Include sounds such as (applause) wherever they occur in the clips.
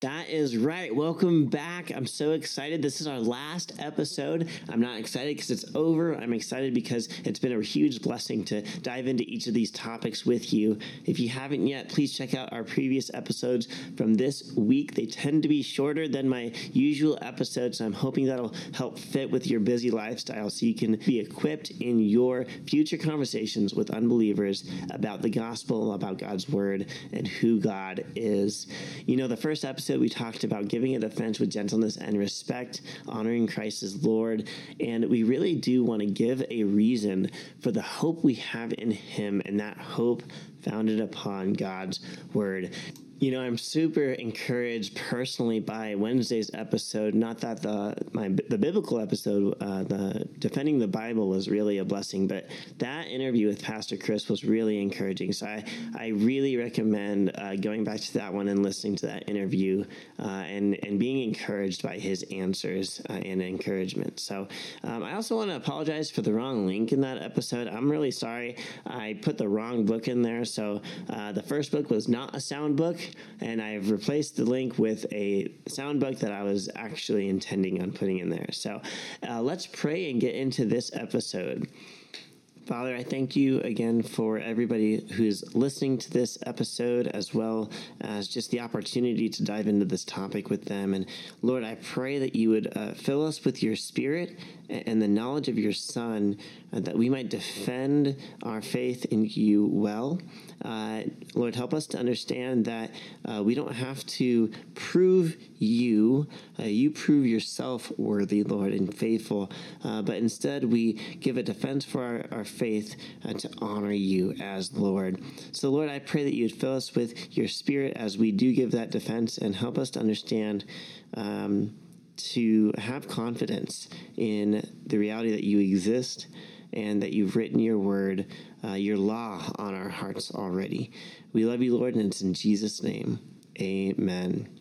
That is right. Welcome back. I'm so excited. This is our last episode. I'm not excited because it's over. I'm excited because it's been a huge blessing to dive into each of these topics with you. If you haven't yet, please check out our previous episodes from this week. They tend to be shorter than my usual episodes. So I'm hoping that'll help fit with your busy lifestyle so you can be equipped in your future conversations with unbelievers about the gospel, about God's word, and who God is. You know, the first episode episode, we talked about giving a defense with gentleness and respect, honoring Christ as Lord. And we really do want to give a reason for the hope we have in Him and that hope founded upon God's Word. You know, I'm super encouraged personally by Wednesday's episode. Not that the my the biblical episode, uh, the defending the Bible, was really a blessing, but that interview with Pastor Chris was really encouraging. So I I really recommend uh, going back to that one and listening to that interview uh, and and being encouraged by his answers uh, and encouragement. So um, I also want to apologize for the wrong link in that episode. I'm really sorry. I put the wrong book in there. So uh, the first book was not a sound book and I've replaced the link with a sound book that I was actually intending on putting in there. So uh, let's pray and get into this episode. Father, I thank you again for everybody who's listening to this episode, as well as just the opportunity to dive into this topic with them. And Lord, I pray that you would uh, fill us with your spirit and the knowledge of your Son, uh, that we might defend our faith in you well. Uh, Lord, help us to understand that uh, we don't have to prove you. Uh, you prove yourself worthy, Lord, and faithful. Uh, but instead, we give a defense for our, our faith uh, to honor you as Lord. So, Lord, I pray that you would fill us with your spirit as we do give that defense and help us to understand. Um, to have confidence in the reality that you exist and that you've written your word, uh, your law on our hearts already. We love you, Lord, and it's in Jesus' name. Amen.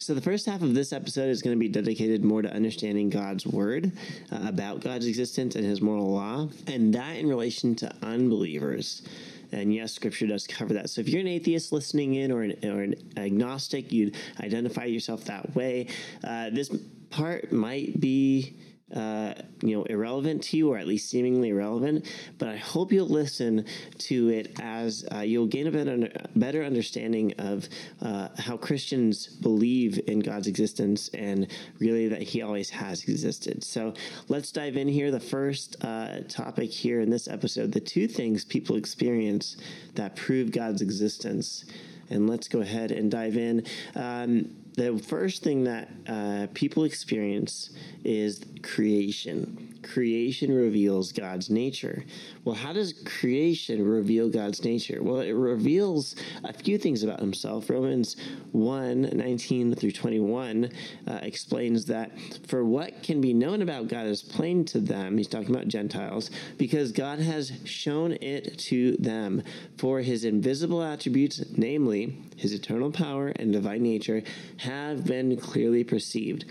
So, the first half of this episode is going to be dedicated more to understanding God's word uh, about God's existence and his moral law, and that in relation to unbelievers. And yes, scripture does cover that. So if you're an atheist listening in or an, or an agnostic, you'd identify yourself that way. Uh, this part might be uh, you know irrelevant to you or at least seemingly irrelevant but i hope you'll listen to it as uh, you'll gain a better, better understanding of uh, how christians believe in god's existence and really that he always has existed. So let's dive in here. The first uh, topic here in this episode the two things people experience that prove god's existence. And let's go ahead and dive in. Um, the first thing that uh, people experience is creation. Creation reveals God's nature. Well, how does creation reveal God's nature? Well, it reveals a few things about himself. Romans 1 19 through 21 uh, explains that for what can be known about God is plain to them, he's talking about Gentiles, because God has shown it to them. For his invisible attributes, namely his eternal power and divine nature, have been clearly perceived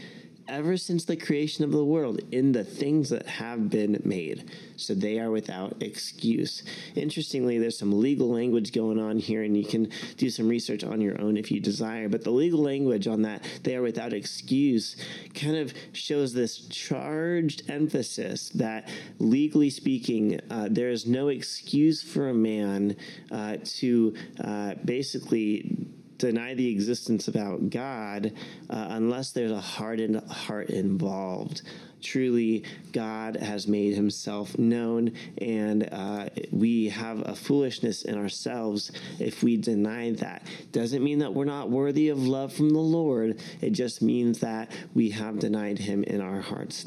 ever since the creation of the world in the things that have been made. So they are without excuse. Interestingly, there's some legal language going on here, and you can do some research on your own if you desire. But the legal language on that, they are without excuse, kind of shows this charged emphasis that legally speaking, uh, there is no excuse for a man uh, to uh, basically deny the existence about God uh, unless there's a hardened heart involved. Truly, God has made himself known, and uh, we have a foolishness in ourselves if we deny that. Doesn't mean that we're not worthy of love from the Lord, it just means that we have denied him in our hearts.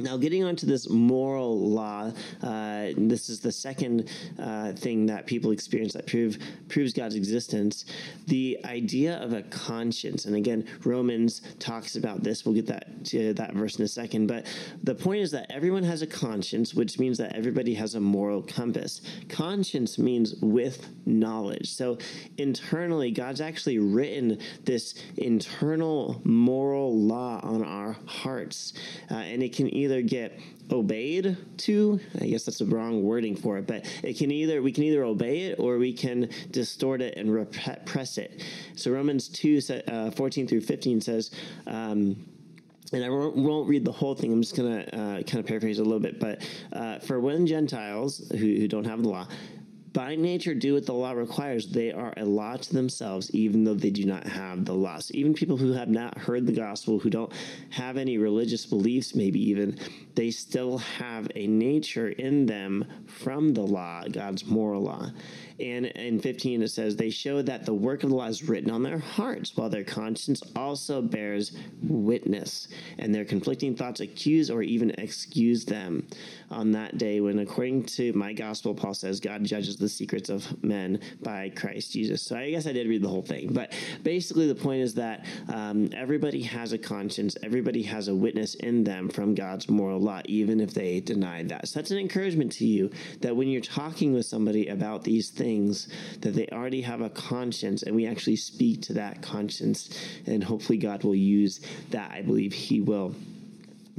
Now, getting onto this moral law, uh, this is the second uh, thing that people experience that prove proves God's existence. The idea of a conscience, and again, Romans talks about this. We'll get that to that verse in a second. But the point is that everyone has a conscience, which means that everybody has a moral compass. Conscience means with knowledge. So internally, God's actually written this internal moral law on our hearts, uh, and it can either either get obeyed to i guess that's the wrong wording for it but it can either we can either obey it or we can distort it and repress it so romans 2 uh, 14 through 15 says um, and I won't, read the whole thing. I'm just going to uh, kind of paraphrase a little bit. But uh, for when Gentiles who, who don't have the law by nature do what the law requires, they are a law to themselves, even though they do not have the law. So even people who have not heard the gospel, who don't have any religious beliefs, maybe even, they still have a nature in them from the law, God's moral law. And in 15, it says, They show that the work of the law is written on their hearts, while their conscience also bears witness, and their conflicting thoughts accuse or even excuse them on that day when, according to my gospel, Paul says, God judges the secrets of men by Christ Jesus. So I guess I did read the whole thing. But basically, the point is that um, everybody has a conscience, everybody has a witness in them from God's moral law, even if they denied that. So that's an encouragement to you that when you're talking with somebody about these things, things that they already have a conscience, and we actually speak to that conscience, and hopefully God will use that. I believe He will.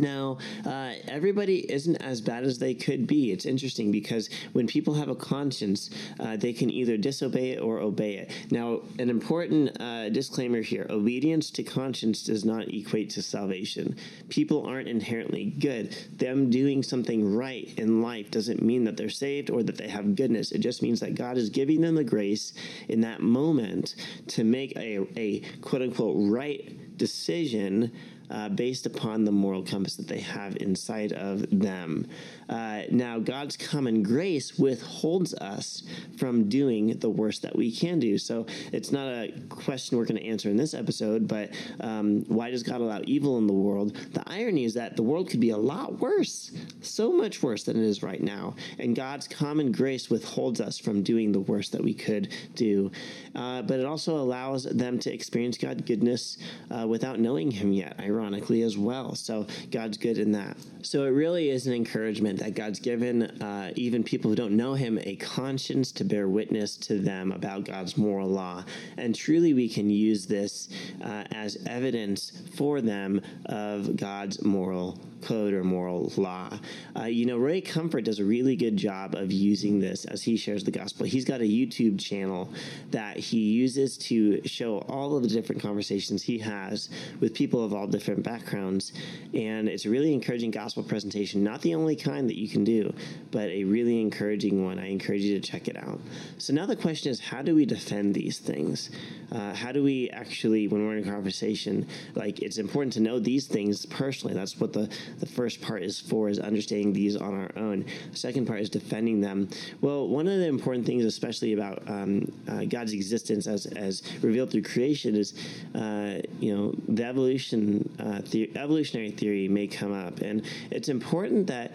Now, uh, everybody isn't as bad as they could be. It's interesting because when people have a conscience, uh, they can either disobey it or obey it. Now, an important uh, disclaimer here obedience to conscience does not equate to salvation. People aren't inherently good. Them doing something right in life doesn't mean that they're saved or that they have goodness. It just means that God is giving them the grace in that moment to make a, a quote unquote right decision uh, based upon the moral compass that they have inside of them. Uh, now, God's common grace withholds us from doing the worst that we can do. So it's not a question we're going to answer in this episode, but um, why does God allow evil in the world? The irony is that the world could be a lot worse, so much worse than it is right now. And God's common grace withholds us from doing the worst that we could do. Uh, but it also allows them to experience God's goodness uh, without knowing Him yet, ironically, as well. So God's good in that. So it really is an encouragement that God's given uh, even people who don't know Him a conscience to bear witness to them about God's moral law. And truly, we can use this uh, as evidence for them of God's moral code or moral law. Uh, you know, Ray Comfort does a really good job of using this as he shares the gospel. He's got a YouTube channel that he uses to show all of the different conversations he has with people of all different backgrounds. And it's a really encouraging gospel presentation, not the only kind that you can do, but a really encouraging one. I encourage you to check it out. So now the question is how do we defend these things? Uh, how do we actually, when we're in a conversation, like it's important to know these things personally. That's what the the first part is for is understanding these on our own. The second part is defending them. Well, one of the important things, especially about um, uh, God's existence as, as revealed through creation, is uh, you know the evolution uh, the- evolutionary theory may come up, and it's important that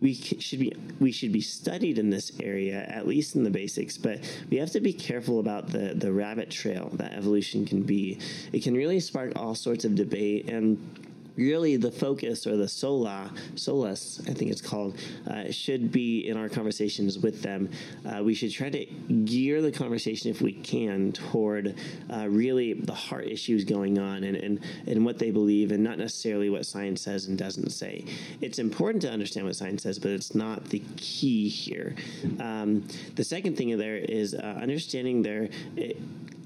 we should be we should be studied in this area at least in the basics but we have to be careful about the the rabbit trail that evolution can be it can really spark all sorts of debate and really the focus or the sola solace i think it's called uh, should be in our conversations with them. Uh, we should try to gear the conversation if we can toward uh, really the heart issues going on and, and, and what they believe and not necessarily what science says and doesn't say. It's important to understand what science says but it's not the key here. Um, the second thing there is uh, understanding their it,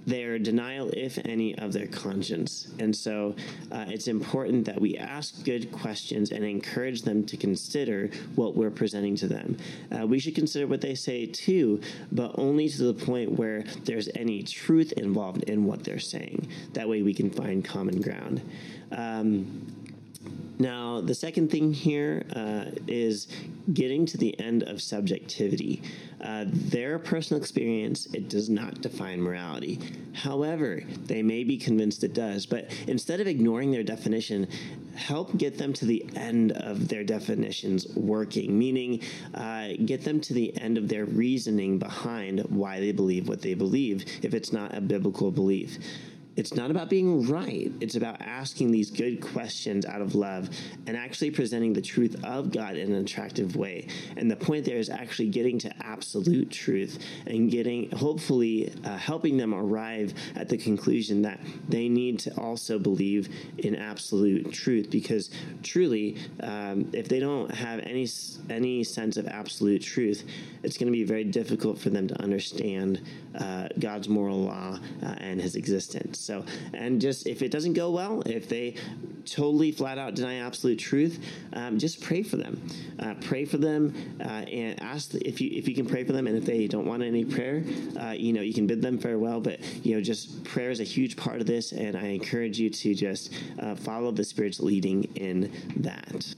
their denial, if any, of their conscience. And so uh, it's important that we ask good questions and encourage them to consider what we're presenting to them. Uh, we should consider what they say too, but only to the point where there's any truth involved in what they're saying. That way we can find common ground. Um, now, the second thing here uh, is getting to the end of subjectivity. Uh, their personal experience, it does not define morality. However, they may be convinced it does, but instead of ignoring their definition, help get them to the end of their definitions working, meaning uh, get them to the end of their reasoning behind why they believe what they believe, if it's not a biblical belief it's not about being right. It's about asking these good questions out of love and actually presenting the truth of God in an attractive way. And the point there is actually getting to absolute truth and getting, hopefully, uh, helping them arrive at the conclusion that they need to also believe in absolute truth because truly, um, if they don't have any any sense of absolute truth, it's going to be very difficult for them to understand uh, God's moral law uh, and His existence. So, and just if it doesn't go well, if they totally flat out deny absolute truth, um, just pray for them. Uh, pray for them uh, and ask if you if you can pray for them, and if they don't want any prayer, uh, you know you can bid them farewell. But you know, just prayer is a huge part of this, and I encourage you to just uh, follow the Spirit's leading in that.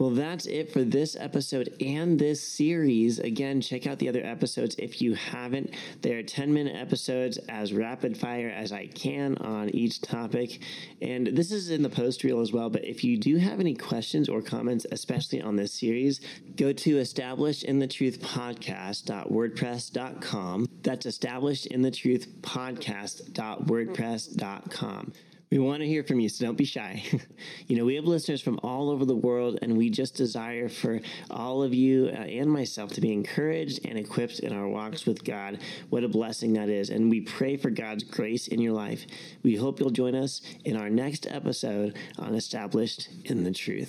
Well, that's it for this episode and this series. Again, check out the other episodes if you haven't. They're 10 minute episodes as rapid fire as I can on each topic. And this is in the post reel as well. But if you do have any questions or comments, especially on this series, go to establishedinthetruthpodcast.wordpress.com. That's establishedinthetruthpodcast.wordpress.com. We want to hear from you, so don't be shy. (laughs) you know, we have listeners from all over the world, and we just desire for all of you uh, and myself to be encouraged and equipped in our walks with God. What a blessing that is. And we pray for God's grace in your life. We hope you'll join us in our next episode on Established in the Truth.